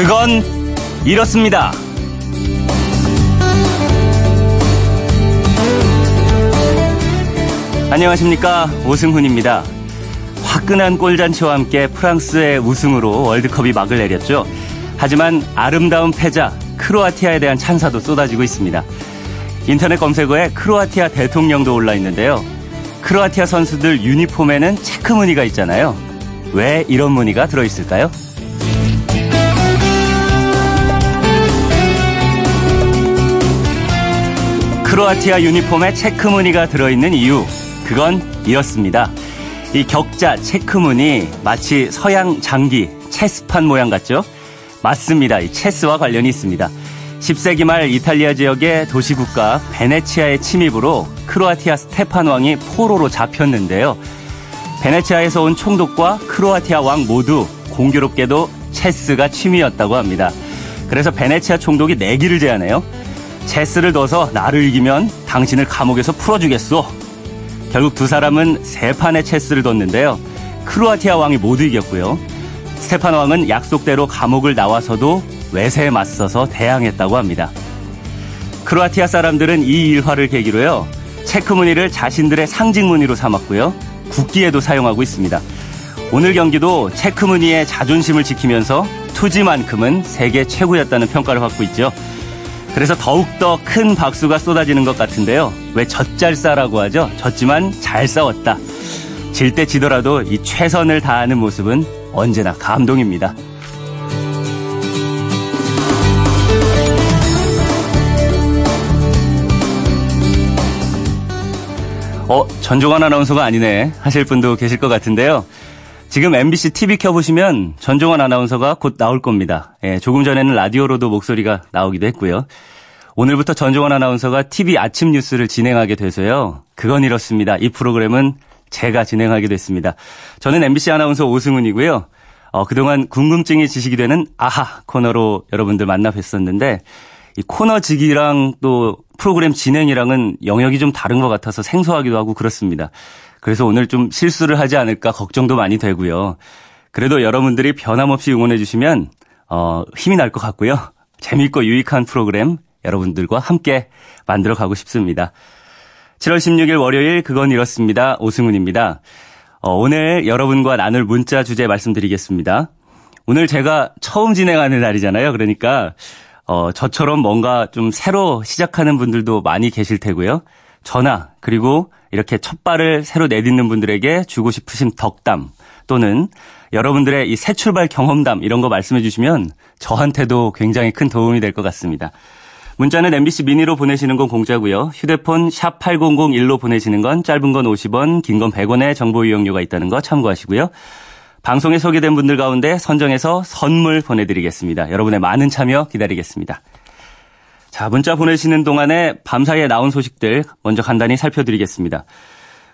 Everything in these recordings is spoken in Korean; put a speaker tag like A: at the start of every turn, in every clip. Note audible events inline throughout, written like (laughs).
A: 그건 이렇습니다. 안녕하십니까. 오승훈입니다. 화끈한 골잔치와 함께 프랑스의 우승으로 월드컵이 막을 내렸죠. 하지만 아름다운 패자 크로아티아에 대한 찬사도 쏟아지고 있습니다. 인터넷 검색어에 크로아티아 대통령도 올라 있는데요. 크로아티아 선수들 유니폼에는 체크 무늬가 있잖아요. 왜 이런 무늬가 들어있을까요? 크로아티아 유니폼에 체크 무늬가 들어있는 이유, 그건 이렇습니다. 이 격자 체크 무늬 마치 서양 장기 체스판 모양 같죠? 맞습니다. 이 체스와 관련이 있습니다. 10세기 말 이탈리아 지역의 도시국가 베네치아의 침입으로 크로아티아 스테판 왕이 포로로 잡혔는데요. 베네치아에서 온 총독과 크로아티아 왕 모두 공교롭게도 체스가 취미였다고 합니다. 그래서 베네치아 총독이 내기를 제안해요. 체스를 둬서 나를 이기면 당신을 감옥에서 풀어주겠소. 결국 두 사람은 세 판의 체스를 뒀는데요. 크로아티아 왕이 모두 이겼고요. 스테판 왕은 약속대로 감옥을 나와서도 외세에 맞서서 대항했다고 합니다. 크로아티아 사람들은 이 일화를 계기로요. 체크 무늬를 자신들의 상징 무늬로 삼았고요. 국기에도 사용하고 있습니다. 오늘 경기도 체크 무늬의 자존심을 지키면서 투지만큼은 세계 최고였다는 평가를 받고 있죠. 그래서 더욱더 큰 박수가 쏟아지는 것 같은데요. 왜 젖잘싸라고 하죠? 졌지만 잘 싸웠다. 질 때 지더라도 이 최선을 다하는 모습은 언제나 감동입니다. 어, 전종환 아나운서가 아니네 하실 분도 계실 것 같은데요. 지금 MBC TV 켜보시면 전종환 아나운서가 곧 나올 겁니다. 예, 조금 전에는 라디오로도 목소리가 나오기도 했고요. 오늘부터 전종환 아나운서가 TV 아침 뉴스를 진행하게 돼서요. 그건 이렇습니다. 이 프로그램은 제가 진행하게 됐습니다. 저는 MBC 아나운서 오승훈이고요. 어, 그동안 궁금증이 지식이 되는 아하 코너로 여러분들 만나 뵀었는데 이 코너지기랑 또 프로그램 진행이랑은 영역이 좀 다른 것 같아서 생소하기도 하고 그렇습니다. 그래서 오늘 좀 실수를 하지 않을까 걱정도 많이 되고요. 그래도 여러분들이 변함없이 응원해 주시면 어, 힘이 날 것 같고요. 재밌고 유익한 프로그램 여러분들과 함께 만들어 가고 싶습니다. 7월 16일 월요일 그건 이렇습니다. 오승훈입니다. 어, 오늘 여러분과 나눌 문자 주제 말씀드리겠습니다. 오늘 제가 처음 진행하는 날이잖아요. 그러니까 어, 저처럼 뭔가 좀 새로 시작하는 분들도 많이 계실 테고요. 전화 그리고 이렇게 첫 발을 새로 내딛는 분들에게 주고 싶으신 덕담 또는 여러분들의 이 새 출발 경험담 이런 거 말씀해 주시면 저한테도 굉장히 큰 도움이 될 것 같습니다. 문자는 MBC 미니로 보내시는 건 공짜고요. 휴대폰 샵 8001로 보내시는 건 짧은 건 50원, 긴 건 100원의 정보 이용료가 있다는 거 참고하시고요. 방송에 소개된 분들 가운데 선정해서 선물 보내드리겠습니다. 여러분의 많은 참여 기다리겠습니다. 자, 문자 보내시는 동안에 밤사이에 나온 소식들 먼저 간단히 살펴드리겠습니다.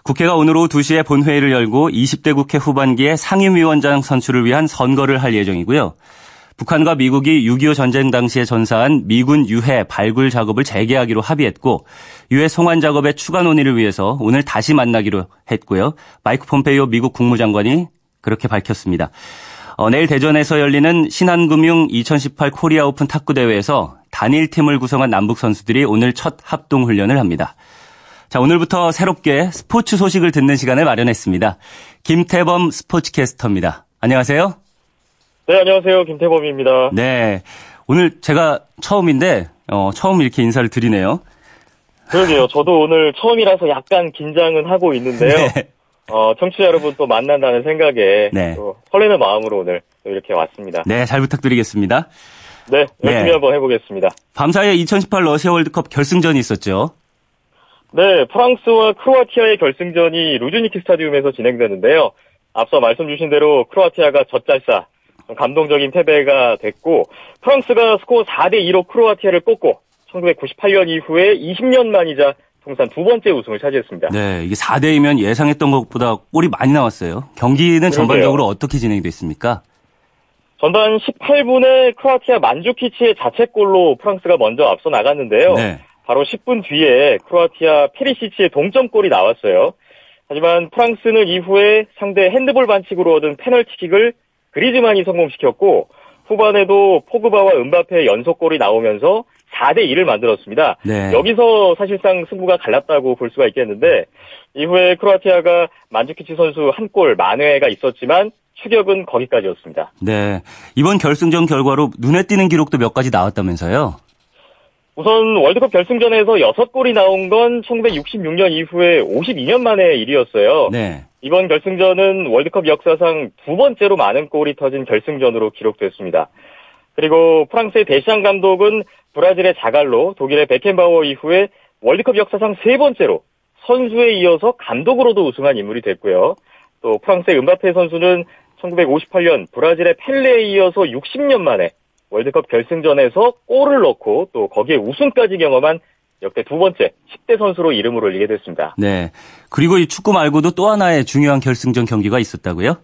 A: 국회가 오늘 오후 2시에 본회의를 열고 20대 국회 후반기에 상임위원장 선출을 위한 선거를 할 예정이고요. 북한과 미국이 6.25 전쟁 당시에 전사한 미군 유해 발굴 작업을 재개하기로 합의했고 유해 송환 작업의 추가 논의를 위해서 오늘 다시 만나기로 했고요. 마이크 폼페이오 미국 국무장관이 그렇게 밝혔습니다. 어, 내일 대전에서 열리는 신한금융 2018 코리아 오픈 탁구 대회에서 단일 팀을 구성한 남북 선수들이 오늘 첫 합동 훈련을 합니다. 자, 오늘부터 새롭게 스포츠 소식을 듣는 시간을 마련했습니다. 김태범 스포츠캐스터입니다. 안녕하세요.
B: 네, 안녕하세요. 김태범입니다.
A: 네. 오늘 제가 처음인데, 어, 처음 이렇게 인사를 드리네요.
B: 그러게요. 저도 오늘 처음이라서 약간 긴장은 하고 있는데요. (laughs) 네. 어, 청취자 여러분 또 만난다는 생각에 네. 또 설레는 마음으로 오늘 이렇게 왔습니다.
A: 네, 잘 부탁드리겠습니다.
B: 네, 열심히 네. 한번 해보겠습니다.
A: 밤사이에 2018 러시아 월드컵 결승전이 있었죠.
B: 네, 프랑스와 크로아티아의 결승전이 루즈니키 스타디움에서 진행되는데요. 앞서 말씀 주신 대로 크로아티아가 젖잘싸 감동적인 패배가 됐고 프랑스가 스코어 4대 2로 크로아티아를 꺾고 1998년 이후에 20년 만이자 통산 두 번째 우승을 차지했습니다.
A: 네, 이게 4대 2면 예상했던 것보다 골이 많이 나왔어요. 경기는 그러게요. 전반적으로 어떻게 진행됐습니까?
B: 전반 18분에 크로아티아 만주키치의 자책골로 프랑스가 먼저 앞서 나갔는데요. 네. 바로 10분 뒤에 크로아티아 페리시치의 동점골이 나왔어요. 하지만 프랑스는 이후에 상대 핸드볼 반칙으로 얻은 페널티킥을 그리즈만이 성공시켰고 후반에도 포그바와 은바페의 연속골이 나오면서 4대 2를 만들었습니다.
A: 네.
B: 여기서 사실상 승부가 갈랐다고 볼 수가 있겠는데 이후에 크로아티아가 만주키치 선수 한 골 만회가 있었지만 추격은 거기까지였습니다.
A: 네. 이번 결승전 결과로 눈에 띄는 기록도 몇 가지 나왔다면서요?
B: 우선 월드컵 결승전에서 6골이 나온 건 1966년 이후에 52년 만의 일이었어요.
A: 네.
B: 이번 결승전은 월드컵 역사상 두 번째로 많은 골이 터진 결승전으로 기록됐습니다. 그리고 프랑스의 데시앙 감독은 브라질의 자갈로, 독일의 베켄바워 이후에 월드컵 역사상 세 번째로 선수에 이어서 감독으로도 우승한 인물이 됐고요. 또 프랑스의 은바페 선수는 1958년 브라질의 펠레에 이어서 60년 만에 월드컵 결승전에서 골을 넣고 또 거기에 우승까지 경험한 역대 두 번째 10대 선수로 이름을 올리게 됐습니다.
A: 네. 그리고 이 축구 말고도 또 하나의 중요한 결승전 경기가 있었다고요?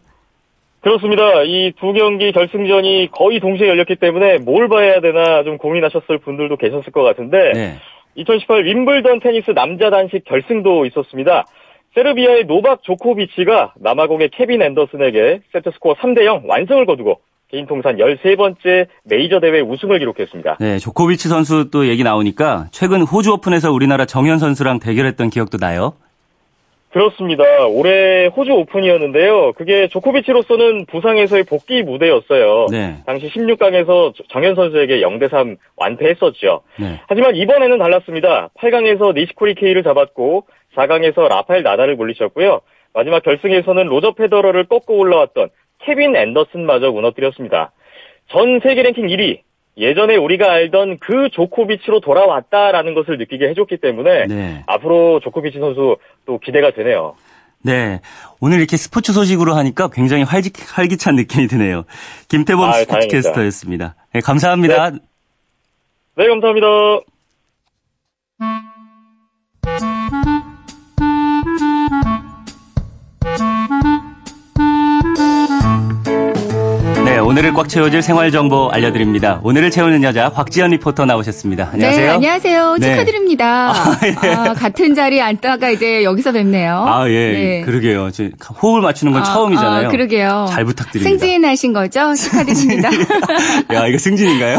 B: 그렇습니다. 이 두 경기 결승전이 거의 동시에 열렸기 때문에 뭘 봐야 되나 좀 고민하셨을 분들도 계셨을 것 같은데
A: 네.
B: 2018 윈블던 테니스 남자 단식 결승도 있었습니다. 세르비아의 노박 조코비치가 남아공의 케빈 앤더슨에게 세트스코어 3대 0 완승을 거두고 개인 통산 13번째 메이저 대회 우승을 기록했습니다.
A: 네, 조코비치 선수 또 얘기 나오니까 최근 호주 오픈에서 우리나라 정현 선수랑 대결했던 기억도 나요.
B: 그렇습니다. 올해 호주 오픈이었는데요. 그게 조코비치로서는 부상에서의 복귀 무대였어요.
A: 네.
B: 당시 16강에서 정현 선수에게 0대3 완패했었죠.
A: 네.
B: 하지만 이번에는 달랐습니다. 8강에서 니시코리 케이를 잡았고 4강에서 라파엘 나달을 물리쳤고요. 마지막 결승에서는 로저 페더러를 꺾고 올라왔던 케빈 앤더슨마저 무너뜨렸습니다. 전 세계 랭킹 1위, 예전에 우리가 알던 그 조코비치로 돌아왔다라는 것을 느끼게 해줬기 때문에
A: 네.
B: 앞으로 조코비치 선수 또 기대가 되네요.
A: 네. 오늘 이렇게 스포츠 소식으로 하니까 굉장히 활기, 활기찬 느낌이 드네요. 김태범
B: 아유,
A: 스포츠캐스터였습니다. 네, 감사합니다.
B: 네, 감사합니다.
A: 오늘을 꽉 채워줄 생활 정보 알려드립니다. 오늘을 채우는 여자 곽지연 리포터 나오셨습니다. 안녕하세요.
C: 네, 안녕하세요.
A: 네.
C: 축하드립니다.
A: 아, 예.
C: 아, 같은 자리에 앉다가 이제 여기서 뵙네요.
A: 아, 예.
C: 네.
A: 그러게요. 저 호흡을 맞추는 건
C: 아,
A: 처음이잖아요.
C: 아, 그러게요.
A: 잘 부탁드립니다.
C: 승진하신 거죠? 축하드립니다. (laughs)
A: 야, 이거 승진인가요?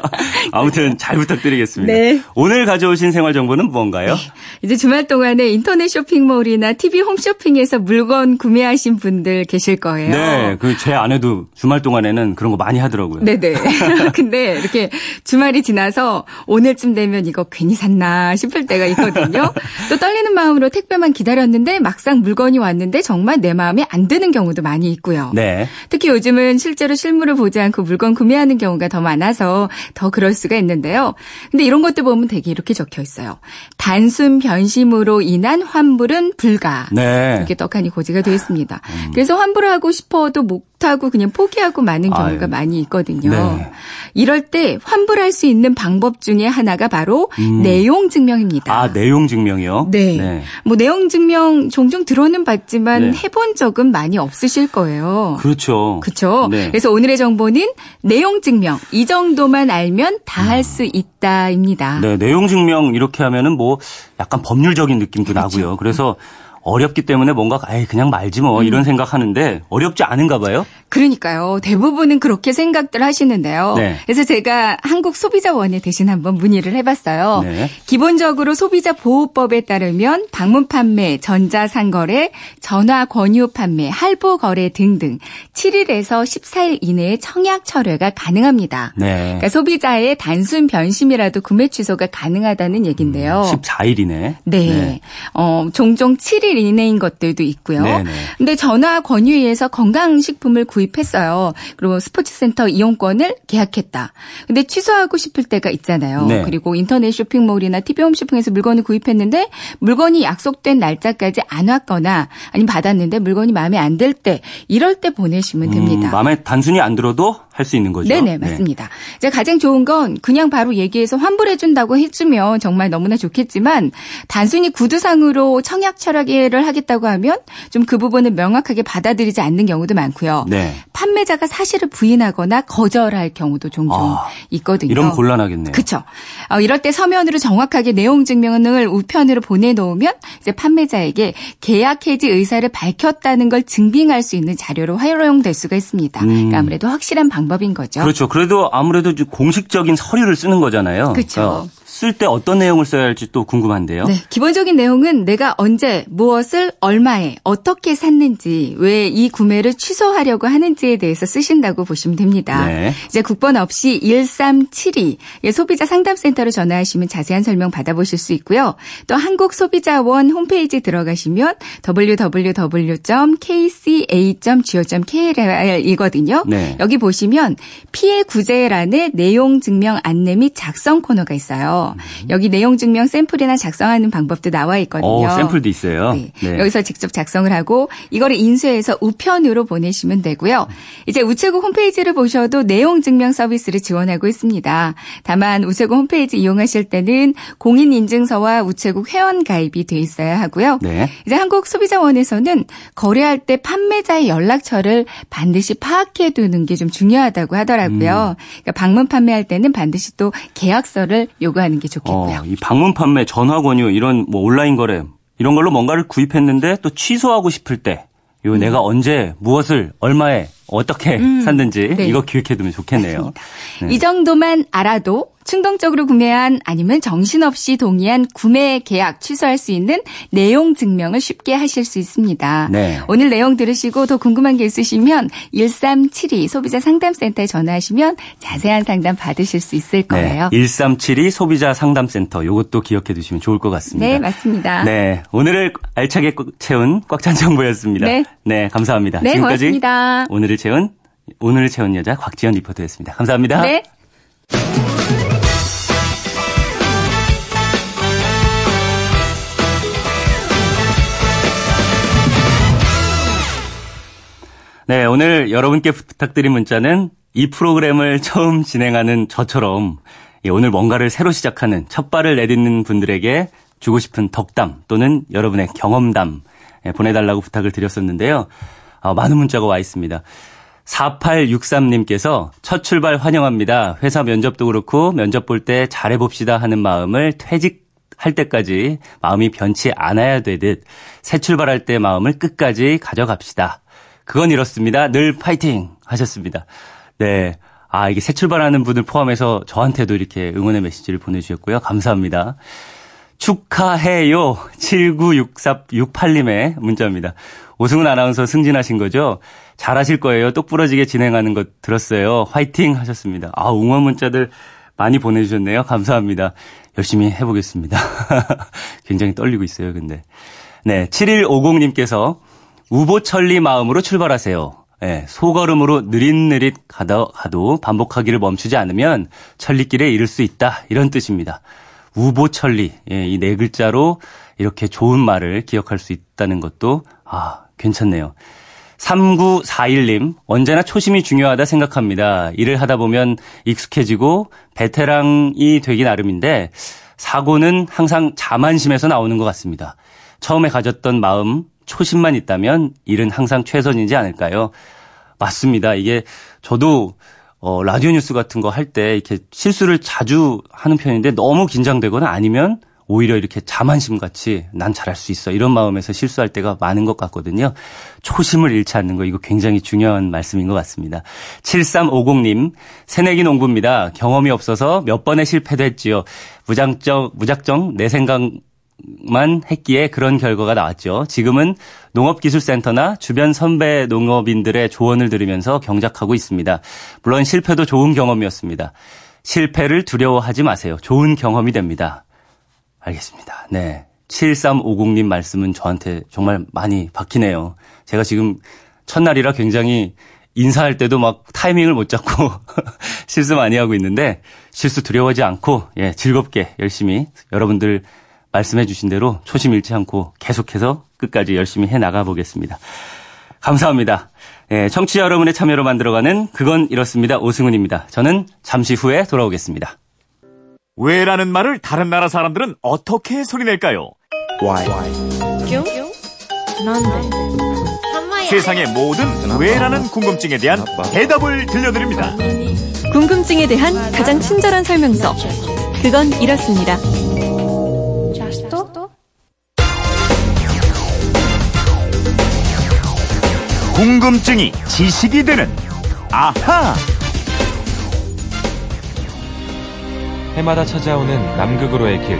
A: (laughs) 아무튼 잘 부탁드리겠습니다.
C: 네.
A: 오늘 가져오신 생활 정보는 뭔가요?
C: 이제 주말 동안에 인터넷 쇼핑몰이나 TV 홈쇼핑에서 물건 구매하신 분들 계실 거예요.
A: 네, 그 제 아내도 주말 동안에 는 그런 거 많이 하더라고요.
C: 네네. (laughs) 근데 이렇게 주말이 지나서 오늘쯤 되면 이거 괜히 샀나 싶을 때가 있거든요. 또 떨리는 마음으로 택배만 기다렸는데 막상 물건이 왔는데 정말 내 마음에 안 드는 경우도 많이 있고요.
A: 네.
C: 특히 요즘은 실제로 실물을 보지 않고 물건 구매하는 경우가 더 많아서 더 그럴 수가 있는데요. 근데 이런 것들 보면 되게 이렇게 적혀 있어요. 단순 변심으로 인한 환불은 불가.
A: 네. 음.
C: 이렇게 떡하니 고지가 되어 있습니다. 그래서 환불하고 싶어도 못하고 그냥 포기하고 마는 경우가
A: 아유.
C: 많이 있거든요.
A: 네.
C: 이럴 때 환불할 수 있는 방법 중에 하나가 바로 내용 증명입니다.
A: 아, 내용 증명이요?
C: 네. 뭐 내용 증명 종종 들어는 봤지만
A: 네.
C: 해본 적은 많이 없으실 거예요.
A: 그렇죠.
C: 그렇죠.
A: 네.
C: 그래서 오늘의 정보는 내용 증명 이 정도만 알면 다 할수 있다입니다.
A: 네, 내용 증명 이렇게 하면은 뭐 약간 법률적인 느낌도
C: 그렇죠.
A: 나고요. 그래서 어렵기 때문에 뭔가 에이 그냥 말지 뭐
C: 음.
A: 이런 생각하는데 어렵지 않은가 봐요.
C: 그러니까요. 대부분은 그렇게 생각들 하시는데요.
A: 네.
C: 그래서 제가 한국 소비자원에 대신 한번 문의를 해봤어요.
A: 네.
C: 기본적으로 소비자 보호법에 따르면 방문 판매, 전자상거래, 전화 권유 판매, 할부 거래 등등 7일에서 14일 이내에 청약 철회가 가능합니다.
A: 네.
C: 그러니까 소비자의 단순 변심이라도 구매 취소가 가능하다는 얘긴데요.
A: 14일이네.
C: 네. 어, 종종 7일 이내인 것들도 있고요.
A: 네 네.
C: 근데 전화 권유위에서 건강식품을 구입했어요. 그리고 스포츠센터 이용권을 계약했다. 근데 취소하고 싶을 때가 있잖아요.
A: 네.
C: 그리고 인터넷 쇼핑몰이나 TV 홈쇼핑에서 물건을 구입했는데 물건이 약속된 날짜까지 안 왔거나 아니면 받았는데 물건이 마음에 안 들 때 이럴 때 보내시면 됩니다.
A: 음, 마음에 단순히 안 들어도 할 수 있는 거죠.
C: 네네 맞습니다. 이제 가장 좋은 건 그냥 바로 얘기해서 환불해 준다고 해주면 정말 너무나 좋겠지만 단순히 구두상으로 청약 철학을 하겠다고 하면 좀 그 부분을 명확하게 받아들이지 않는 경우도 많고요.
A: 네.
C: 판매자가 사실을 부인하거나 거절할 경우도 종종
A: 아,
C: 있거든요.
A: 이런 곤란하겠네요.
C: 그렇죠. 어, 이럴 때 서면으로 정확하게 내용 증명을 우편으로 보내놓으면 이제 판매자에게 계약 해지 의사를 밝혔다는 걸 증빙할 수 있는 자료로 활용될 수가 있습니다.
A: 음.
C: 그러니까 아무래도 확실한 방법. 방법인 거죠.
A: 그렇죠. 그래도 아무래도 공식적인 서류를 쓰는 거잖아요.
C: 그렇죠.
A: 그러니까 쓸 때 어떤 내용을 써야 할지 또 궁금한데요.
C: 네, 기본적인 내용은 내가 언제 무엇을 얼마에 어떻게 샀는지 왜 이 구매를 취소하려고 하는지에 대해서 쓰신다고 보시면 됩니다. 네. 이제 국번 없이 1372 소비자 상담센터로 전화하시면 자세한 설명 받아보실 수 있고요. 또 한국소비자원 홈페이지 들어가시면 www.kca.go.kr이거든요. 네. 여기 보시면 피해 구제란에 내용 증명 안내 및 작성 코너가 있어요. 음. 여기 내용 증명 샘플이나 작성하는 방법도 나와 있거든요. 오,
A: 샘플도 있어요.
C: 네. 네. 여기서 직접 작성을 하고 이거를 인쇄해서 우편으로 보내시면 되고요. 이제 우체국 홈페이지를 보셔도 내용 증명 서비스를 지원하고 있습니다. 다만 우체국 홈페이지 이용하실 때는 공인 인증서와 우체국 회원 가입이 돼 있어야 하고요. 네. 이제 한국 소비자원에서는 거래할 때 판매자의 연락처를 반드시 파악해 두는 게 좀 중요하다고 하더라고요. 음. 그러니까 방문 판매할 때는 반드시 또 계약서를 요구하는 하는 게 좋겠고요.
A: 어, 이 방문 판매, 전화 권유 이런 뭐 온라인 거래 이런 걸로 뭔가를 구입했는데 또 취소하고 싶을 때 요 음. 내가 언제 무엇을 얼마에 어떻게 음. 샀는지 네. 이거 기억해두면 좋겠네요.
C: 네. 이 정도만 알아도 충동적으로 구매한 아니면 정신없이 동의한 구매 계약 취소할 수 있는 내용 증명을 쉽게 하실 수 있습니다. 네. 오늘 내용 들으시고 더 궁금한 게 있으시면 1372 소비자 상담센터에 전화하시면 자세한 상담 받으실 수 있을 네. 거예요.
A: 네. 1372 소비자 상담센터 이것도 기억해 두시면 좋을 것 같습니다.
C: 네, 맞습니다.
A: 네. 오늘을 알차게 채운 꽉 찬 정보였습니다. 네. 네, 감사합니다.
C: 네, 지금까지 고맙습니다.
A: 오늘을 채운 오늘을 채운 여자 곽지연 리포터였습니다. 감사합니다.
C: 네.
A: 네, 오늘 여러분께 부탁드린 문자는 이 프로그램을 처음 진행하는 저처럼 오늘 뭔가를 새로 시작하는 첫 발을 내딛는 분들에게 주고 싶은 덕담 또는 여러분의 경험담 보내달라고 부탁을 드렸었는데요. 어, 많은 문자가 와 있습니다. 4863님께서 첫 출발 환영합니다. 회사 면접도 그렇고 면접 볼 때 잘해봅시다 하는 마음을 퇴직할 때까지 마음이 변치 않아야 되듯 새 출발할 때 마음을 끝까지 가져갑시다. 그건 이렇습니다. 늘 파이팅 하셨습니다. 네. 아, 이게 새 출발하는 분을 포함해서 저한테도 이렇게 응원의 메시지를 보내주셨고요. 감사합니다. 축하해요. 796468님의 문자입니다. 오승훈 아나운서 승진하신 거죠? 잘하실 거예요. 똑부러지게 진행하는 것 들었어요. 화이팅 하셨습니다. 아, 응원 문자들 많이 보내주셨네요. 감사합니다. 열심히 해보겠습니다. (laughs) 굉장히 떨리고 있어요, 근데. 네, 7150님께서 우보천리 마음으로 출발하세요. 네, 소걸음으로 느릿느릿 가다, 가도 반복하기를 멈추지 않으면 천리길에 이를 수 있다. 이런 뜻입니다. 우보천리. 예, 이 네 글자로 이렇게 좋은 말을 기억할 수 있다는 것도, 아, 괜찮네요. 3941님, 언제나 초심이 중요하다 생각합니다. 일을 하다 보면 익숙해지고 베테랑이 되기 나름인데, 사고는 항상 자만심에서 나오는 것 같습니다. 처음에 가졌던 마음, 초심만 있다면 일은 항상 최선이지 않을까요? 맞습니다. 이게 저도 어, 라디오 뉴스 같은 거 할 때 이렇게 실수를 자주 하는 편인데 너무 긴장되거나 아니면 오히려 이렇게 자만심 같이 난 잘할 수 있어 이런 마음에서 실수할 때가 많은 것 같거든요. 초심을 잃지 않는 거 이거 굉장히 중요한 말씀인 것 같습니다. 7350님 새내기 농부입니다. 경험이 없어서 몇 번의 실패도 했지요. 무작정 무작정 내 생각 만 했기에 그런 결과가 나왔죠. 지금은 농업기술센터나 주변 선배 농업인들의 조언을 들으면서 경작하고 있습니다. 물론 실패도 좋은 경험이었습니다. 실패를 두려워하지 마세요. 좋은 경험이 됩니다. 알겠습니다. 네. 7350님 말씀은 저한테 정말 많이 박히네요. 제가 지금 첫날이라 굉장히 인사할 때도 막 타이밍을 못 잡고 (laughs) 실수 많이 하고 있는데 실수 두려워하지 않고 예, 즐겁게 열심히 여러분들 말씀해 주신 대로 초심 잃지 않고 계속해서 끝까지 열심히 해 나가 보겠습니다. 감사합니다. 예, 청취자 여러분의 참여로 만들어가는 그건 이렇습니다. 오승훈입니다. 저는 잠시 후에 돌아오겠습니다.
D: 왜라는 말을 다른 나라 사람들은 어떻게 소리낼까요? Why? 세상의 모든 왜라는 궁금증에 대한 대답을 들려드립니다.
E: 궁금증에 대한 가장 친절한 설명서. 그건 이렇습니다.
D: 궁금증이 지식이 되는 아하!
F: 해마다 찾아오는 남극으로의 길.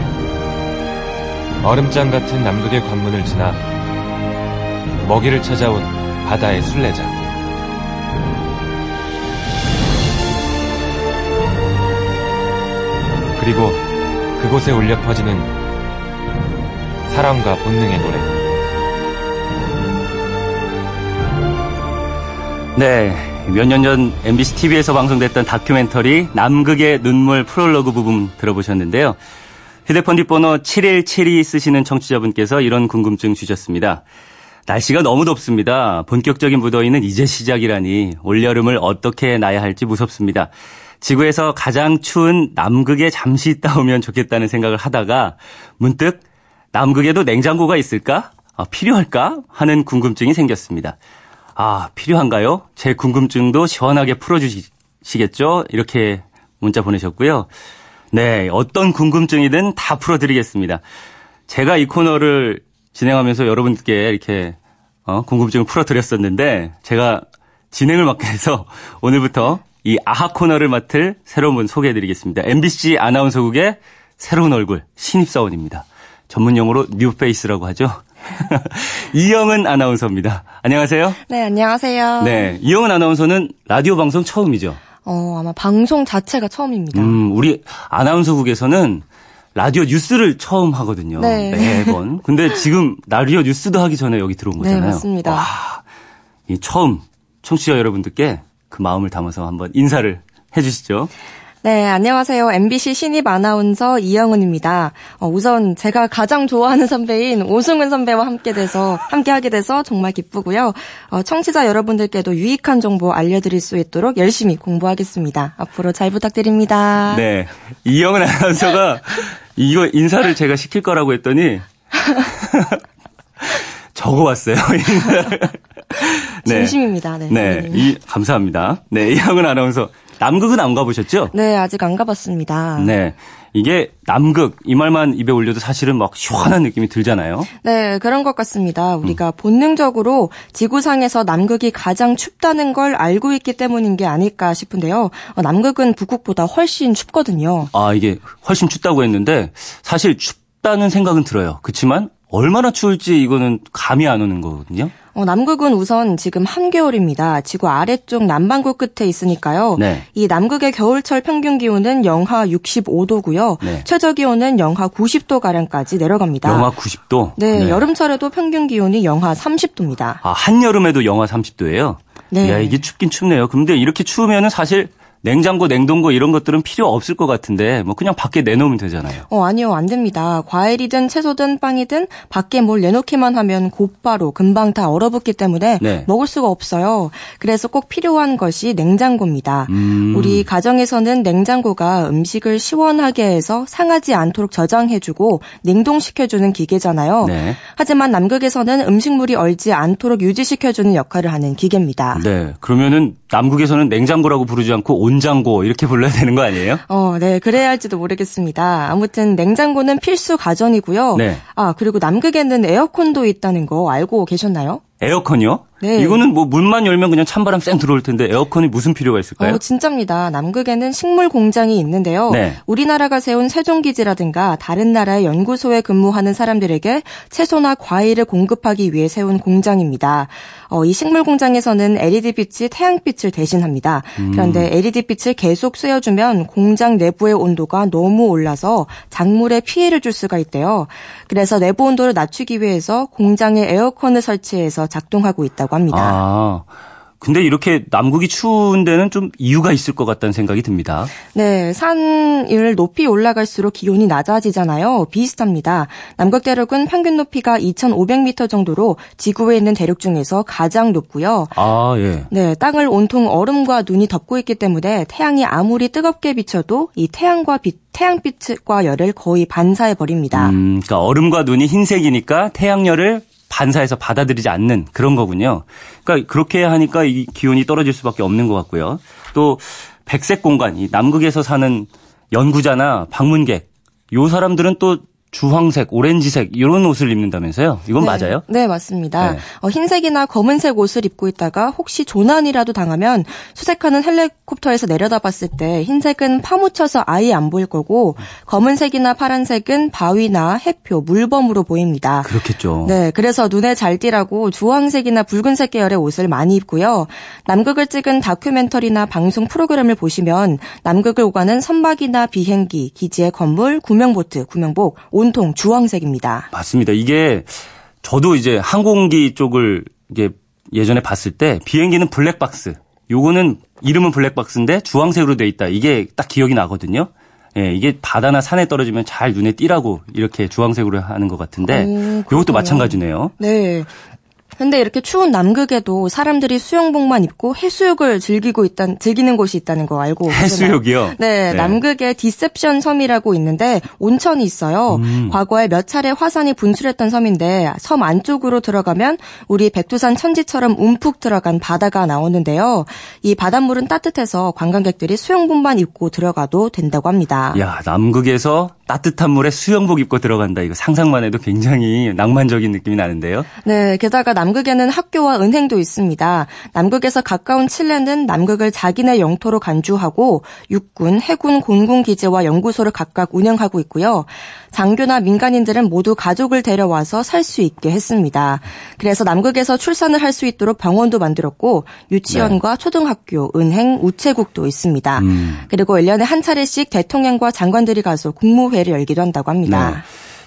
F: 얼음장 같은 남극의 관문을 지나 먹이를 찾아온 바다의 순례자. 그리고 그곳에 울려 퍼지는 사람과 본능의 노래.
A: 네. 몇 년 전 MBC TV에서 방송됐던 다큐멘터리 남극의 눈물 프롤로그 부분 들어보셨는데요. 휴대폰 뒷번호 7172 쓰시는 청취자분께서 이런 궁금증 주셨습니다. 날씨가 너무 덥습니다. 본격적인 무더위는 이제 시작이라니 올여름을 어떻게 나야 할지 무섭습니다. 지구에서 가장 추운 남극에 잠시 있다 오면 좋겠다는 생각을 하다가 문득 남극에도 냉장고가 있을까? 아, 필요할까? 하는 궁금증이 생겼습니다. 아, 필요한가요? 제 궁금증도 시원하게 풀어주시겠죠? 이렇게 문자 보내셨고요. 네, 어떤 궁금증이든 다 풀어드리겠습니다. 제가 이 코너를 진행하면서 여러분께 이렇게 어, 궁금증을 풀어드렸었는데 제가 진행을 맡게 돼서 (laughs) 오늘부터 이 아하 코너를 맡을 새로운 분 소개해드리겠습니다. MBC 아나운서국의 새로운 얼굴 신입사원입니다. 전문 용어로 뉴페이스라고 하죠. (laughs) 이영은 아나운서입니다. 안녕하세요.
G: 네, 안녕하세요.
A: 네, 이영은 아나운서는 라디오 방송 처음이죠.
G: 어, 아마 방송 자체가 처음입니다.
A: 음, 우리 아나운서국에서는 라디오 뉴스를 처음 하거든요.
G: 네.
A: 매번. 근데 지금 라디오 뉴스도 하기 전에 여기 들어온 거잖아요.
G: 네, 맞습니다.
A: 와, 이 처음 청취자 여러분들께 그 마음을 담아서 한번 인사를 해주시죠.
G: 네, 안녕하세요. MBC 신입 아나운서 이영은입니다. 어, 우선 제가 가장 좋아하는 선배인 오승은 선배와 함께 돼서 함께 하게 돼서 정말 기쁘고요. 어, 청취자 여러분들께도 유익한 정보 알려드릴 수 있도록 열심히 공부하겠습니다. 앞으로 잘 부탁드립니다.
A: 네, 이영은 아나운서가 이거 인사를 제가 시킬 거라고 했더니 (laughs) 적어왔어요. 인사를. (laughs)
G: 진심입니다. 네.
A: 네. 이, 감사합니다. 네, 이영은 아나운서. 남극은 안 가보셨죠?
G: 네, 아직 안 가봤습니다.
A: 네. 이게 남극 이 말만 입에 올려도 사실은 막 시원한 느낌이 들잖아요.
G: 네, 그런 것 같습니다.
A: 음.
G: 우리가 본능적으로 지구상에서 남극이 가장 춥다는 걸 알고 있기 때문인 게 아닐까 싶은데요. 어, 남극은 북극보다 훨씬 춥거든요.
A: 아, 이게 훨씬 춥다고 했는데 사실 춥다는 생각은 들어요. 그렇지만 얼마나 추울지 이거는 감이 안 오는 거거든요.
G: 어, 남극은 우선 지금 한겨울입니다. 지구 아래쪽 남반구 끝에 있으니까요.
A: 네.
G: 이 남극의 겨울철 평균 기온은 영하 65도고요.
A: 네.
G: 최저 기온은 영하 90도 가량까지 내려갑니다.
A: 영하 90도.
G: 네, 여름철에도 평균 기온이 영하 30도입니다.
A: 아, 한여름에도 영하 30도예요?
G: 네.
A: 야, 이게 춥긴 춥네요. 근데 이렇게 추우면은 사실 냉장고, 냉동고 이런 것들은 필요 없을 것 같은데 뭐 그냥 밖에 내놓으면 되잖아요.
G: 어, 아니요, 안 됩니다. 과일이든 채소든 빵이든 밖에 뭘 내놓기만 하면 곧바로 금방 다 얼어붙기 때문에
A: 네.
G: 먹을 수가 없어요. 그래서 꼭 필요한 것이 냉장고입니다.
A: 음.
G: 우리 가정에서는 냉장고가 음식을 시원하게 해서 상하지 않도록 저장해주고 냉동시켜주는 기계잖아요.
A: 네.
G: 하지만 남극에서는 음식물이 얼지 않도록 유지시켜주는 역할을 하는 기계입니다.
A: 네. 그러면은 남극에서는 냉장고라고 부르지 않고 온장고 이렇게 (laughs) 불러야 되는 거 아니에요?
G: 어, 네, 그래야 할지도 모르겠습니다. 아무튼 냉장고는 필수 가전이고요.
A: 네.
G: 아, 그리고 남극에는 에어컨도 있다는 거 알고 계셨나요?
A: 에어컨이요?
G: 네.
A: 이거는 뭐 문만 열면 그냥 찬바람 쌩 들어올 텐데 에어컨이 무슨 필요가 있을까요?
G: 어, 진짜입니다. 남극에는 식물 공장이 있는데요.
A: 네.
G: 우리나라가 세운 세종기지라든가 다른 나라의 연구소에 근무하는 사람들에게 채소나 과일을 공급하기 위해 세운 공장입니다. 어, 이 식물 공장에서는 LED빛이 태양빛을 대신합니다.
A: 음.
G: 그런데 LED빛을 계속 쐬어주면 공장 내부의 온도가 너무 올라서 작물에 피해를 줄 수가 있대요. 그래서 내부 온도를 낮추기 위해서 공장에 에어컨을 설치해서 작동하고 있다 고 합니다.
A: 아. 근데 이렇게 남극이 추운 데는 좀 이유가 있을 것 같다는 생각이 듭니다.
G: 네, 산을 높이 올라갈수록 기온이 낮아지잖아요. 비슷합니다. 남극 대륙은 평균 높이가 2,500m 정도로 지구에 있는 대륙 중에서 가장 높고요.
A: 아, 예.
G: 네, 땅을 온통 얼음과 눈이 덮고 있기 때문에 태양이 아무리 뜨겁게 비춰도 이 태양과 빛, 태양빛과 열을 거의 반사해 버립니다.
A: 음, 그러니까 얼음과 눈이 흰색이니까 태양열을 반사해서 받아들이지 않는 그런 거군요. 그러니까 그렇게 하니까 이 기온이 떨어질 수밖에 없는 것 같고요. 또 백색 공간, 이 남극에서 사는 연구자나 방문객, 요 사람들은 또 주황색, 오렌지색 이런 옷을 입는다면서요? 이건
G: 네.
A: 맞아요?
G: 네, 맞습니다.
A: 네.
G: 어, 흰색이나 검은색 옷을 입고 있다가 혹시 조난이라도 당하면 수색하는 헬리콥터에서 내려다봤을 때 흰색은 파묻혀서 아예 안 보일 거고 검은색이나 파란색은 바위나 해표, 물범으로 보입니다.
A: 그렇겠죠.
G: 네, 그래서 눈에 잘 띄라고 주황색이나 붉은색 계열의 옷을 많이 입고요. 남극을 찍은 다큐멘터리나 방송 프로그램을 보시면 남극을 오가는 선박이나 비행기, 기지의 건물, 구명보트, 구명복 온통 주황색입니다.
A: 맞습니다. 이게 저도 이제 항공기 쪽을 이게 예전에 봤을 때 비행기는 블랙박스. 요거는 이름은 블랙박스인데 주황색으로 돼 있다. 이게 딱 기억이 나거든요. 예, 이게 바다나 산에 떨어지면 잘 눈에 띄라고 이렇게 주황색으로 하는 것 같은데
G: 오,
A: 요것도
G: 그렇군요.
A: 마찬가지네요.
G: 네. 근데 이렇게 추운 남극에도 사람들이 수영복만 입고 해수욕을 즐기고 있다, 즐기는 곳이 있다는 거 알고 계시나요?
A: 해수욕이요?
G: 네, 남극에 디셉션 섬이라고 있는데 온천이 있어요.
A: 음.
G: 과거에 몇 차례 화산이 분출했던 섬인데 섬 안쪽으로 들어가면 우리 백두산 천지처럼 움푹 들어간 바다가 나오는데요. 이 바닷물은 따뜻해서 관광객들이 수영복만 입고 들어가도 된다고 합니다.
A: 야, 남극에서 따뜻한 물에 수영복 입고 들어간다. 이거 상상만 해도 굉장히 낭만적인 느낌이 나는데요.
G: 네, 게다가 남 극에는 학교와 은행도 있습니다. 남극에서 가까운 칠레는 남극을 자기네 영토로 간주하고 육군, 해군 공군 기지와 연구소를 각각 운영하고 있고요. 장교나 민간인들은 모두 가족을 데려와서 살 수 있게 했습니다. 그래서 남극에서 출산을 할 수 있도록 병원도 만들었고 유치원과 초등학교, 은행, 우체국도 있습니다.
A: 음.
G: 그리고 1년에 한 차례씩 대통령과 장관들이 가서 국무회를 열기도 한다고 합니다.
A: 네.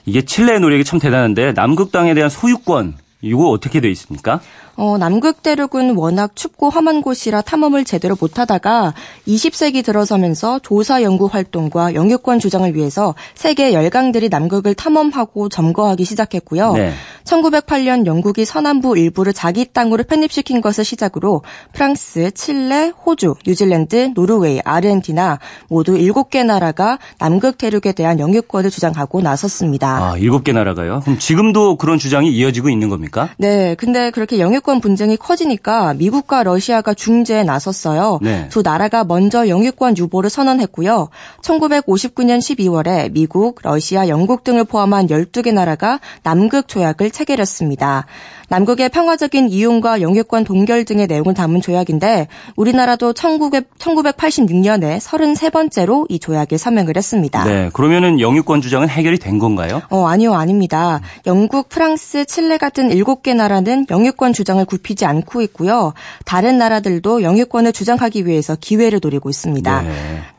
A: 이게 칠레의 노력이 참 대단한데 남극 땅에 대한 소유권 이거 어떻게 돼 있습니까?
G: 어, 남극 대륙은 워낙 춥고 험한 곳이라 탐험을 제대로 못하다가 20세기 들어서면서 조사 연구 활동과 영유권 주장을 위해서 세계 열강들이 남극을 탐험하고 점거하기 시작했고요.
A: 네.
G: 1908년 영국이 서남부 일부를 자기 땅으로 편입시킨 것을 시작으로 프랑스, 칠레, 호주, 뉴질랜드, 노르웨이, 아르헨티나 모두 7개 나라가 남극 대륙에 대한 영유권을 주장하고 나섰습니다.
A: 아, 일곱 개 나라가요? 그럼 지금도 그런 주장이 이어지고 있는 겁니까?
G: 네, 근데 그렇게 영유권 분쟁이 커지니까 미국과 러시아가 중재에 나섰어요.
A: 네.
G: 두 나라가 먼저 영유권 유보를 선언했고요. 1959년 12월에 미국, 러시아, 영국 등을 포함한 12개 나라가 남극 조약을 체결했습니다. 남극의 평화적인 이용과 영유권 동결 등의 내용을 담은 조약인데 우리나라도 1900, 1986년에 33번째로 이 조약에 서명을 했습니다.
A: 네. 그러면은 영유권 주장은 해결이 된 건가요?
G: 어, 아니요, 아닙니다. 영국, 프랑스, 칠레 같은 7개 나라는 영유권 주장을 굽히지 않고 있고요. 다른 나라들도 영유권을 주장하기 위해서 기회를 노리고 있습니다.
A: 네.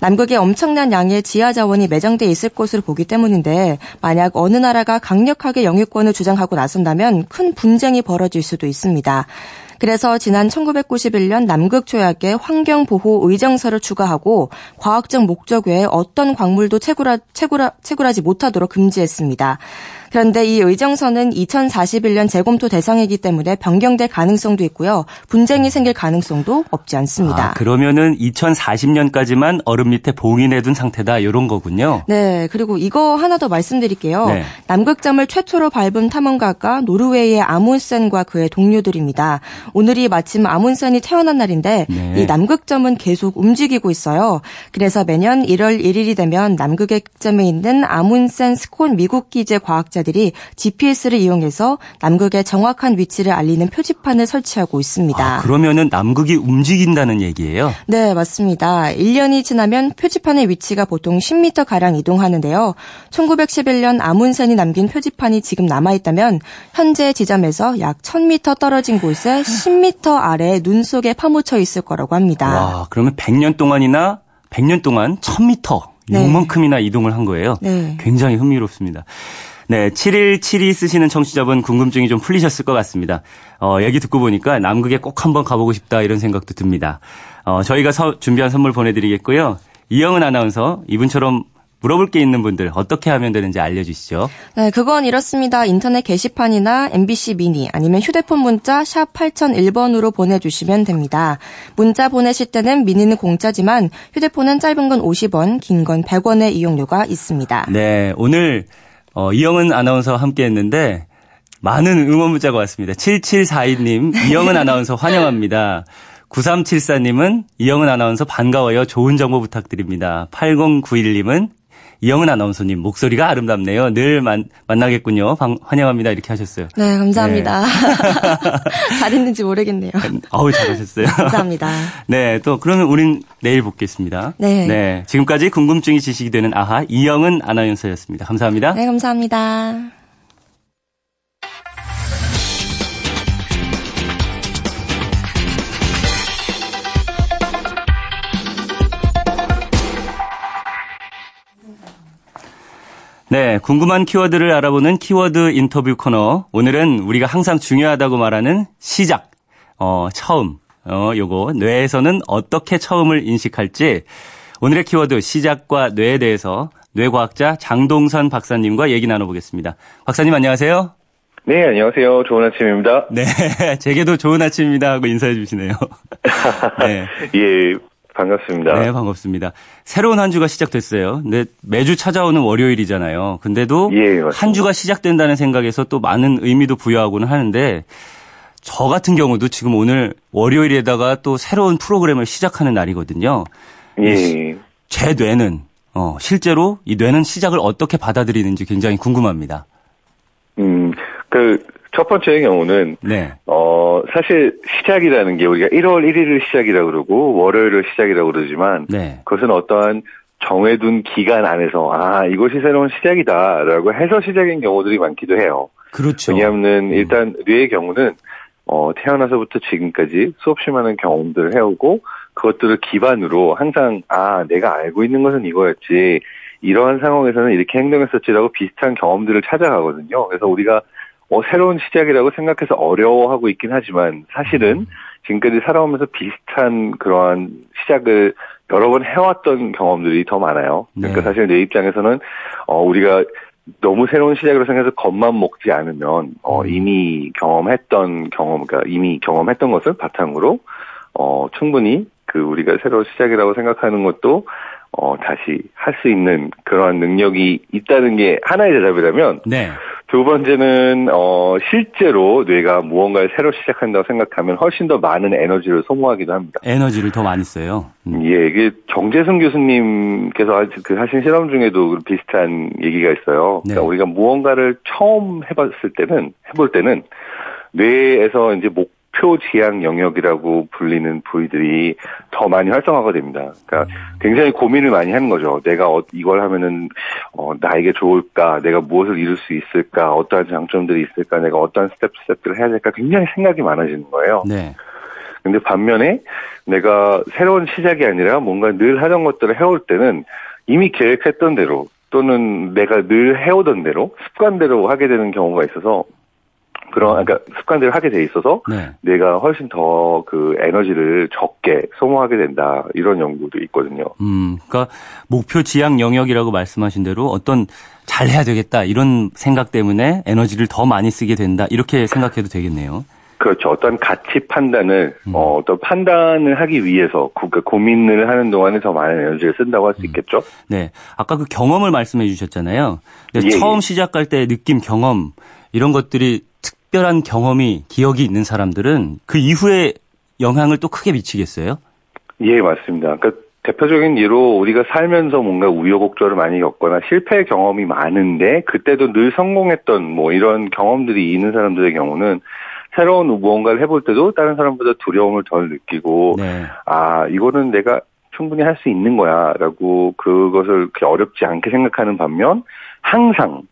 G: 남극에 엄청난 양의 지하 자원이 매장돼 있을 것으로 보기 때문인데 만약 어느 나라가 강력하게 영유권을 주장하고 나선다면 큰 분쟁이 벌어질 수도 있습니다. 그래서 지난 1991년 남극 조약에 환경 보호 의정서를 추가하고 과학적 목적 외에 어떤 광물도 채굴하, 채굴하, 채굴하지 못하도록 금지했습니다. 그런데 이 의정서는 2041년 재검토 대상이기 때문에 변경될 가능성도 있고요. 분쟁이 생길 가능성도 없지 않습니다.
A: 아, 그러면은 2040년까지만 얼음 밑에 봉인해둔 상태다 이런 거군요.
G: 네, 그리고 이거 하나 더 말씀드릴게요.
A: 네.
G: 남극점을 최초로 밟은 탐험가가 노르웨이의 아문센과 그의 동료들입니다. 오늘이 마침 아문센이 태어난 날인데
A: 네.
G: 이 남극점은 계속 움직이고 있어요. 그래서 매년 1월 1일이 되면 남극의 극점에 있는 아문센 스콘 미국 기재 과학자 들이 GPS를 이용해서 남극의 정확한 위치를 알리는 표지판을 설치하고 있습니다.
A: 아, 그러면은 남극이 움직인다는 얘기예요.
G: 네, 맞습니다. 1년이 지나면 표지판의 위치가 보통 10m 가량 이동하는데요. 1911년 아문센이 남긴 표지판이 지금 남아 있다면 현재 지점에서 약 1000m 떨어진 곳에 10m 아래 눈 속에 파묻혀 있을 거라고 합니다.
A: 와, 그러면 100년 동안이나 100년 동안 1000m
G: 네.
A: 요만큼이나 이동을 한 거예요.
G: 네.
A: 굉장히 흥미롭습니다. 네, 7172 쓰시는 청취자분 궁금증이 좀 풀리셨을 것 같습니다. 어, 얘기 듣고 보니까 남극에 꼭 한번 가보고 싶다 이런 생각도 듭니다. 어, 저희가 서- 준비한 선물 보내드리겠고요. 이영은 아나운서 이분처럼 물어볼 게 있는 분들 어떻게 하면 되는지 알려주시죠.
G: 네, 그건 이렇습니다. 인터넷 게시판이나 MBC 미니 아니면 휴대폰 문자 샵 8001번으로 보내주시면 됩니다. 문자 보내실 때는 미니는 공짜지만 휴대폰은 짧은 건 50원, 긴 건 100원의 이용료가 있습니다.
A: 네, 오늘 어, 이영은 아나운서와 함께 했는데 많은 응원 문자가 왔습니다. 7742님, 이영은 아나운서 환영합니다. 9374님은 이영은 아나운서 반가워요. 좋은 정보 부탁드립니다. 8091님은 이영은 아나운서님 목소리가 아름답네요. 늘 만, 만나겠군요. 방, 환영합니다. 이렇게 하셨어요.
G: 네, 감사합니다. (laughs) 잘했는지 모르겠네요.
A: 어우 잘하셨어요.
G: 감사합니다. (laughs)
A: 네, 또 그러면 우린 내일 뵙겠습니다.
G: 네.
A: 지금까지 궁금증이 지식이 되는 아하 이영은 아나운서였습니다. 감사합니다.
G: 네, 감사합니다.
A: 네, 궁금한 키워드를 알아보는 키워드 인터뷰 코너. 오늘은 우리가 항상 중요하다고 말하는 시작, 어, 처음, 어, 요거 뇌에서는 어떻게 처음을 인식할지 오늘의 키워드 시작과 뇌에 대해서 뇌과학자 장동선 박사님과 얘기 나눠보겠습니다. 박사님 안녕하세요.
H: 네, 안녕하세요. 좋은 아침입니다.
A: 네, (laughs) 제게도 좋은 아침입니다 하고 인사해 주시네요. (laughs) 네.
H: 예, 반갑습니다.
A: 네, 반갑습니다. 새로운 한 주가 시작됐어요. 근데 매주 찾아오는 월요일이잖아요. 근데도
H: 예.
A: 한 주가 시작된다는 생각에서 또 많은 의미도 부여하고는 하는데 저 같은 경우도 지금 오늘 월요일에다가 또 새로운 프로그램을 시작하는 날이거든요.
H: 예.
A: 제 뇌는 어, 실제로 이 뇌는 시작을 어떻게 받아들이는지 굉장히 궁금합니다.
H: 음, 그, 첫 번째 경우는,
A: 네.
H: 어, 사실 시작이라는 게 우리가 1월 1일을 시작이라고 그러고, 월요일을 시작이라고 그러지만,
A: 네.
H: 그것은 어떠한 정해둔 기간 안에서, 아, 이것이 새로운 시작이다라고 해서 시작인 경우들이 많기도 해요.
A: 그렇죠.
H: 왜냐하면 일단 뇌의 경우는 어, 태어나서부터 지금까지 수없이 많은 경험들을 해오고 그것들을 기반으로 항상 아 내가 알고 있는 것은 이거였지 이러한 상황에서는 이렇게 행동했었지라고 비슷한 경험들을 찾아가거든요. 그래서 우리가 어, 새로운 시작이라고 생각해서 어려워하고 있긴 하지만 사실은 지금까지 살아오면서 비슷한 그러한 시작을 여러 번 해왔던 경험들이 더 많아요. 그러니까
A: 네.
H: 사실 내 입장에서는 어, 우리가 너무 새로운 시작으로 생각해서 겁만 먹지 않으면 어, 이미 경험했던 경험, 그러니까 이미 경험했던 것을 바탕으로 어, 충분히 그 우리가 새로운 시작이라고 생각하는 것도 어, 다시 할 수 있는 그러한 능력이 있다는 게 하나의 대답이라면
A: 네.
H: 두 번째는 어, 실제로 뇌가 무언가를 새로 시작한다고 생각하면 훨씬 더 많은 에너지를 소모하기도 합니다.
A: 에너지를 더 많이 써요. 음.
H: 예, 이게 정재승 교수님께서 하- 그 하신 실험 중에도 비슷한 얘기가 있어요.
A: 네.
H: 그러니까 우리가 무언가를 처음 해봤을 때는 해볼 때는 뇌에서 이제 목표 지향 영역이라고 불리는 부위들이 더 많이 활성화가 됩니다. 그러니까 굉장히 고민을 많이 하는 거죠. 내가 어- 이걸 하면은 어, 나에게 좋을까? 내가 무엇을 이룰 수 있을까? 어떠한 장점들이 있을까? 내가 어떠한 스텝 스텝들을 해야 될까? 굉장히 생각이 많아지는 거예요.
A: 네.
H: 근데 반면에 내가 새로운 시작이 아니라 뭔가 늘 하던 것들을 해올 때는 이미 계획했던 대로 또는 내가 늘 해오던 대로 습관대로 하게 되는 경우가 있어서 그런 그러니까 습관대로 하게 돼 있어서
A: 네.
H: 내가 훨씬 더 그 에너지를 적게 소모하게 된다 이런 연구도 있거든요.
A: 음, 그러니까 목표 지향 영역이라고 말씀하신 대로 어떤 잘 해야 되겠다 이런 생각 때문에 에너지를 더 많이 쓰게 된다 이렇게 생각해도 되겠네요.
H: 그렇죠. 어떤 가치 판단을
A: 음.
H: 어, 어떤 판단을 하기 위해서 그, 그 고민을 하는 동안에 더 많은 에너지를 쓴다고
A: 음.
H: 할수 있겠죠.
A: 네, 아까 그 경험을 말씀해 주셨잖아요. 근데
H: 예,
A: 처음
H: 예.
A: 시작할 때 느낌 경험 이런 것들이 특별한 경험이 기억이 있는 사람들은 그 이후에 영향을 또 크게 미치겠어요.
H: 예, 맞습니다. 그러니까 대표적인 예로 우리가 살면서 뭔가 우여곡절을 많이 겪거나 실패 경험이 많은데 그때도 늘 성공했던 뭐 이런 경험들이 있는 사람들의 경우는 새로운 무언가를 해볼 때도 다른 사람보다 두려움을 덜 느끼고
A: 네,
H: 아 이거는 내가 충분히 할 수 있는 거야라고 그것을 그렇게 어렵지 않게 생각하는 반면 항상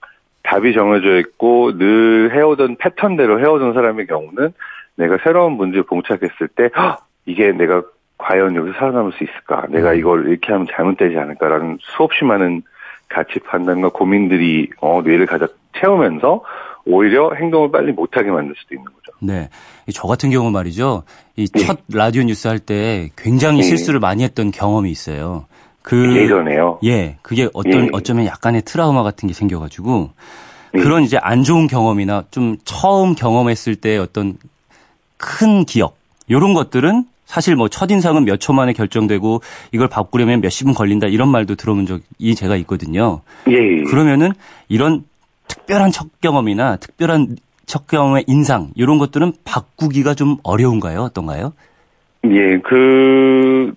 H: 답이 정해져 있고 늘 해오던 패턴대로 해오던 사람의 경우는 내가 새로운 문제에 봉착했을 때 "헉, 이게 내가 과연 여기서 살아남을 수 있을까? 내가 이걸 이렇게 하면 잘못되지 않을까라는 수없이 많은 가치 판단과 고민들이 어, 뇌를 가득 채우면서 오히려 행동을 빨리 못하게 만들 수도 있는 거죠.
A: 네. 이저 같은 경우 말이죠. 이
H: 예.
A: 첫 라디오 뉴스 할 때 굉장히
H: 예.
A: 실수를 많이 했던 경험이 있어요. 그
H: 예전에요.
A: 예, 그게 어떤
H: 예.
A: 어쩌면 약간의 트라우마 같은 게 생겨가지고
H: 예.
A: 그런 이제 안 좋은 경험이나 좀 처음 경험했을 때 어떤 큰 기억 이런 것들은 사실 뭐 첫인상은 몇 초 만에 결정되고 이걸 바꾸려면 몇십 분 걸린다 이런 말도 들어본 적이 제가 있거든요.
H: 예, 예.
A: 그러면은 이런 특별한 첫 경험이나 특별한 첫 경험의 인상 이런 것들은 바꾸기가 좀 어려운가요? 어떤가요?
H: 예, 그,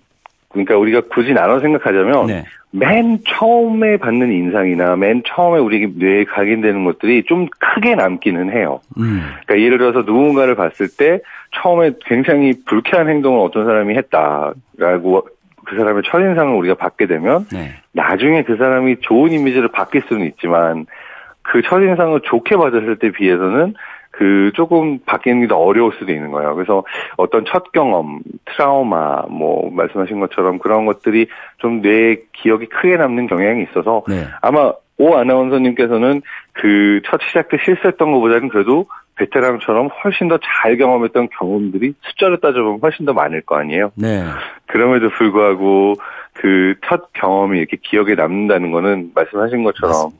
H: 그러니까 우리가 굳이 나눠 생각하자면,
A: 네.
H: 맨 처음에 받는 인상이나 맨 처음에 우리 뇌에 각인되는 것들이 좀 크게 남기는 해요.
A: 음.
H: 그러니까 예를 들어서 누군가를 봤을 때 처음에 굉장히 불쾌한 행동을 어떤 사람이 했다라고 그 사람의 첫인상을 우리가 받게 되면
A: 네.
H: 나중에 그 사람이 좋은 이미지를 바뀔 수는 있지만 그 첫인상을 좋게 받았을 때 비해서는 그 조금 바뀌는 게더 어려울 수도 있는 거예요. 그래서 어떤 첫 경험, 트라우마, 뭐 말씀하신 것처럼 그런 것들이 좀 뇌에 기억이 크게 남는 경향이 있어서
A: 네.
H: 아마 오 아나운서님께서는 그 첫 시작 때 실수했던 것보다는 그래도 베테랑처럼 훨씬 더 잘 경험했던 경험들이 숫자로 따져보면 훨씬 더 많을 거 아니에요.
A: 네.
H: 그럼에도 불구하고 그 첫 경험이 이렇게 기억에 남는다는 거는 말씀하신 것처럼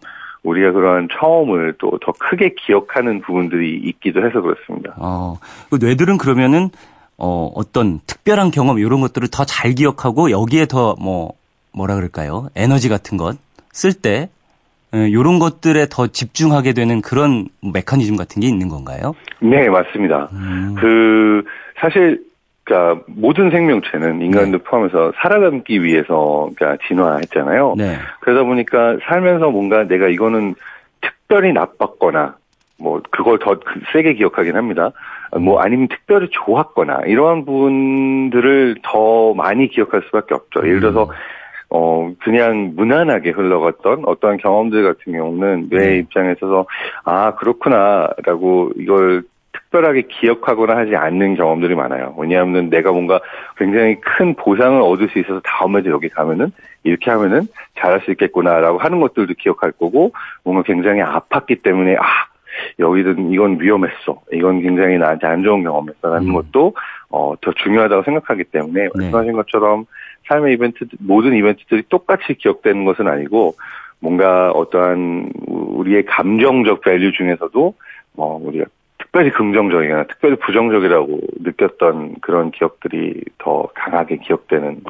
H: 우리가 그러한 처음을 또 더 크게 기억하는 부분들이 있기도 해서 그렇습니다.
A: 어, 그 뇌들은 그러면은 어, 어떤 특별한 경험 이런 것들을 더 잘 기억하고 여기에 더 뭐 뭐라 그럴까요? 에너지 같은 것 쓸때 이런 것들에 더 집중하게 되는 그런 메커니즘 같은 게 있는 건가요?
H: 네, 맞습니다.
A: 음.
H: 그 사실 그러니까 모든 생명체는 인간도 포함해서 살아남기 위해서 그러니까 진화했잖아요.
A: 네.
H: 그러다 보니까 살면서 뭔가 내가 이거는 특별히 나빴거나 뭐 그걸 더 세게 기억하긴 합니다. 뭐 아니면 특별히 좋았거나 이러한 부분들을 더 많이 기억할 수밖에 없죠. 예를 들어서 어 그냥 무난하게 흘러갔던 어떠한 경험들 같은 경우는 뇌
A: 네.
H: 입장에 있어서 아 그렇구나라고 이걸 특별하게 기억하거나 하지 않는 경험들이 많아요. 왜냐하면 내가 뭔가 굉장히 큰 보상을 얻을 수 있어서 다음에도 여기 가면은 이렇게 하면은 잘할 수 있겠구나라고 하는 것들도 기억할 거고 뭔가 굉장히 아팠기 때문에 아 여기든 이건 위험했어. 이건 굉장히 나한테 안 좋은 경험이었어라는
A: 음.
H: 것도 어, 더 중요하다고 생각하기 때문에
A: 네.
H: 말씀하신 것처럼 삶의 이벤트 모든 이벤트들이 똑같이 기억되는 것은 아니고 뭔가 어떠한 우리의 감정적 value 중에서도 뭐 우리가 특별히 긍정적이거나 특별히 부정적이라고 느꼈던 그런 기억들이 더 강하게 기억되는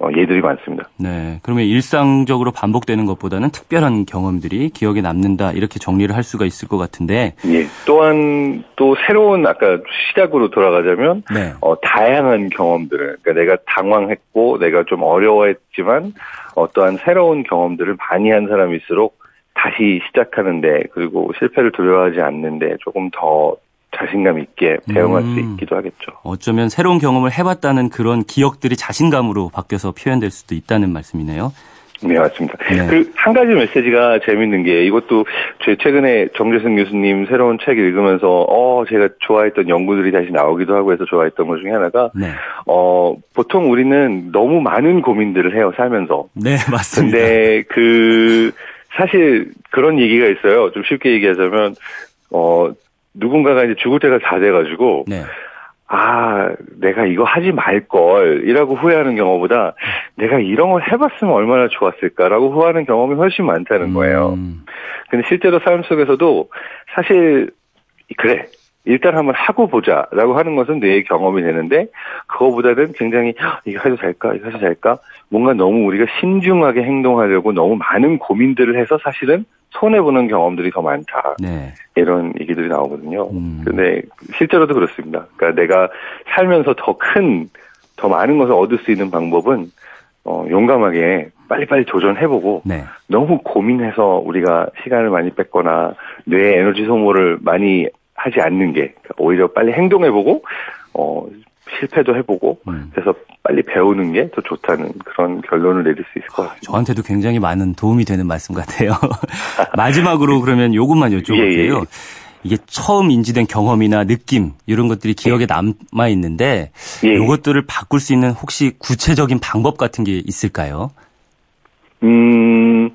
H: 어, 예들이 많습니다.
A: 네. 그러면 일상적으로 반복되는 것보다는 특별한 경험들이 기억에 남는다 이렇게 정리를 할 수가 있을 것 같은데.
H: 예. 또한 또 새로운 아까 시작으로 돌아가자면
A: 네.
H: 어, 다양한 경험들을 그러니까 내가 당황했고 내가 좀 어려워했지만 어떠한 새로운 경험들을 많이 한 사람일수록 다시 시작하는데 그리고 실패를 두려워하지 않는데 조금 더 자신감 있게 대응할 수
A: 음.
H: 있기도 하겠죠.
A: 어쩌면 새로운 경험을 해봤다는 그런 기억들이 자신감으로 바뀌어서 표현될 수도 있다는 말씀이네요.
H: 네, 맞습니다.
A: 네.
H: 그한 가지 메시지가 재밌는 게 이것도 제 최근에 정재승 교수님 새로운 책 읽으면서 어 제가 좋아했던 연구들이 다시 나오기도 하고 해서 좋아했던 것 중에 하나가
A: 네.
H: 어 보통 우리는 너무 많은 고민들을 해요 살면서.
A: 네, 맞습니다.
H: 근데 그 사실 그런 얘기가 있어요. 좀 쉽게 얘기하자면 어 누군가가 이제 죽을 때가 다 돼가지고
A: 네.
H: 아 내가 이거 하지 말 걸 이라고 후회하는 경우보다 내가 이런 걸 해봤으면 얼마나 좋았을까라고 후회하는 경험이 훨씬 많다는 거예요.
A: 음,
H: 근데 실제로 삶 속에서도 사실 그래 일단 한번 하고 보자라고 하는 것은 뇌의 경험이 되는데 그거보다는 굉장히 "헉, 이거 해도 될까 이거 해도 될까 뭔가 너무 우리가 신중하게 행동하려고 너무 많은 고민들을 해서 사실은 손해 보는 경험들이 더 많다
A: 네.
H: 이런 얘기들이 나오거든요.
A: 음.
H: 근데 실제로도 그렇습니다. 그러니까 내가 살면서 더 큰더 많은 것을 얻을 수 있는 방법은 어, 용감하게 빨리빨리 도전해보고
A: 네.
H: 너무 고민해서 우리가 시간을 많이 뺐거나 뇌의 에너지 소모를 많이 하지 않는 게 오히려 빨리 행동해보고 어 실패도 해보고
A: 음.
H: 그래서 빨리 배우는 게 더 좋다는 그런 결론을 내릴 수 있을 것 같습니다.
A: 저한테도 굉장히 많은 도움이 되는 말씀 같아요. (laughs) 마지막으로 그러면 요것만 여쭤볼게요.
H: 예, 예, 예.
A: 이게 처음 인지된 경험이나 느낌 이런 것들이 기억에 남아 있는데
H: 예.
A: 요것들을 바꿀 수 있는 혹시 구체적인 방법 같은 게 있을까요?
H: 음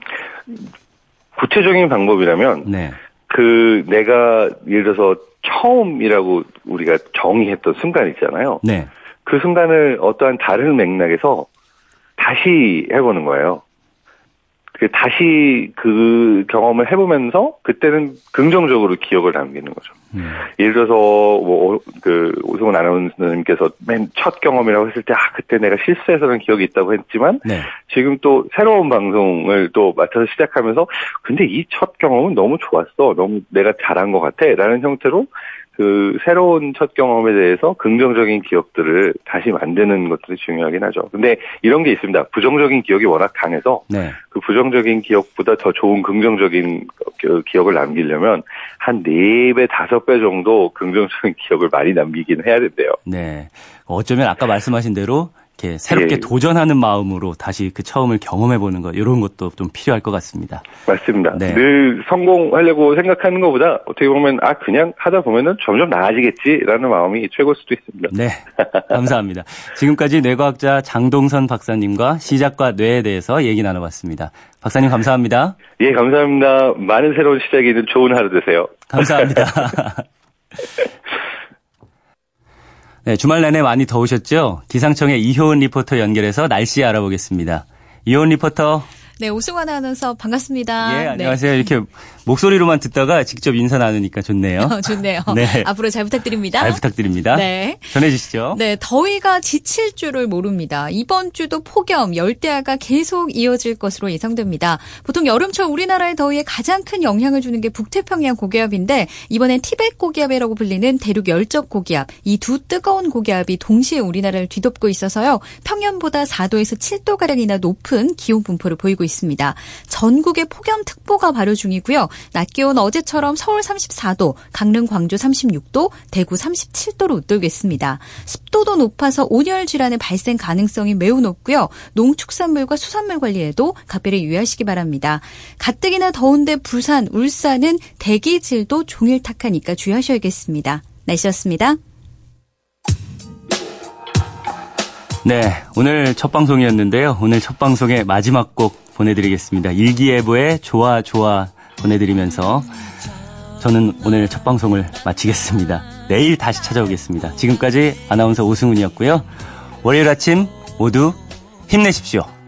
H: 구체적인 방법이라면
A: 네.
H: 그 내가 예를 들어서 처음이라고 우리가 정의했던 순간 있잖아요.
A: 네.
H: 그 순간을 어떠한 다른 맥락에서 다시 해보는 거예요. 그 다시 그 경험을 해보면서 그때는 긍정적으로 기억을 남기는 거죠.
A: 음.
H: 예를 들어서 뭐그 오승훈 아나운서님께서 맨 첫 경험이라고 했을 때 아 그때 내가 실수해서는 기억이 있다고 했지만
A: 네.
H: 지금 또 새로운 방송을 또 맡아서 시작하면서 근데 이 첫 경험은 너무 좋았어. 너무 내가 잘한 것 같아. 라는 형태로 그 새로운 첫 경험에 대해서 긍정적인 기억들을 다시 만드는 것들이 중요하긴 하죠. 근데 이런 게 있습니다. 부정적인 기억이 워낙 강해서
A: 네.
H: 그 부정적인 기억보다 더 좋은 긍정적인 그 기억을 남기려면 한 4배, 5배 정도 긍정적인 (laughs) 기억을 많이 남기긴 해야 된대요.
A: 네. 어쩌면 아까 말씀하신 대로 이렇게 새롭게
H: 예.
A: 도전하는 마음으로 다시 그 처음을 경험해 보는 것 이런 것도 좀 필요할 것 같습니다.
H: 맞습니다.
A: 네.
H: 늘 성공하려고 생각하는 것보다 어떻게 보면 아 그냥 하다 보면은 점점 나아지겠지라는 마음이 최고일 수도 있습니다.
A: 네. (laughs) 감사합니다. 지금까지 뇌과학자 장동선 박사님과 시작과 뇌에 대해서 얘기 나눠봤습니다. 박사님 감사합니다.
H: 예, 감사합니다. 많은 새로운 시작이 있는 좋은 하루 되세요.
A: 감사합니다. (laughs) 네, 주말 내내 많이 더우셨죠? 기상청의 이효은 리포터 연결해서 날씨 알아보겠습니다. 이효은 리포터.
I: 네, 오승환 아나운서 반갑습니다.
A: 예, 안녕하세요. 이렇게 목소리로만 듣다가 직접 인사 나누니까 좋네요.
I: 어, (laughs) 좋네요.
A: 네.
I: 앞으로 잘 부탁드립니다.
A: 잘 부탁드립니다.
I: 네.
A: 전해주시죠.
I: 네, 더위가 지칠 줄을 모릅니다. 이번 주도 폭염, 열대야가 계속 이어질 것으로 예상됩니다. 보통 여름철 우리나라의 더위에 가장 큰 영향을 주는 게 북태평양 고기압인데 이번엔 티벳 고기압이라고 불리는 대륙 열적 고기압, 이 두 뜨거운 고기압이 동시에 우리나라를 뒤덮고 있어서요. 평년보다 4도에서 7도 가량이나 높은 기온 분포를 보이고 있습니다. 전국에 폭염특보가 발효 중이고요. 낮 기온 어제처럼 서울 34도, 강릉, 광주 36도, 대구 37도로 웃돌겠습니다. 습도도 높아서 온열 질환의 발생 가능성이 매우 높고요. 농축산물과 수산물 관리에도 각별히 유의하시기 바랍니다. 가뜩이나 더운데 부산, 울산은 대기질도 종일 탁하니까 주의하셔야겠습니다. 날씨였습니다.
A: 네, 오늘 첫 방송이었는데요. 오늘 첫 방송의 마지막 곡 보내드리겠습니다. 일기예보의 좋아 좋아 보내드리면서 저는 오늘 첫 방송을 마치겠습니다. 내일 다시 찾아오겠습니다. 지금까지 아나운서 오승훈이었고요. 월요일 아침 모두 힘내십시오.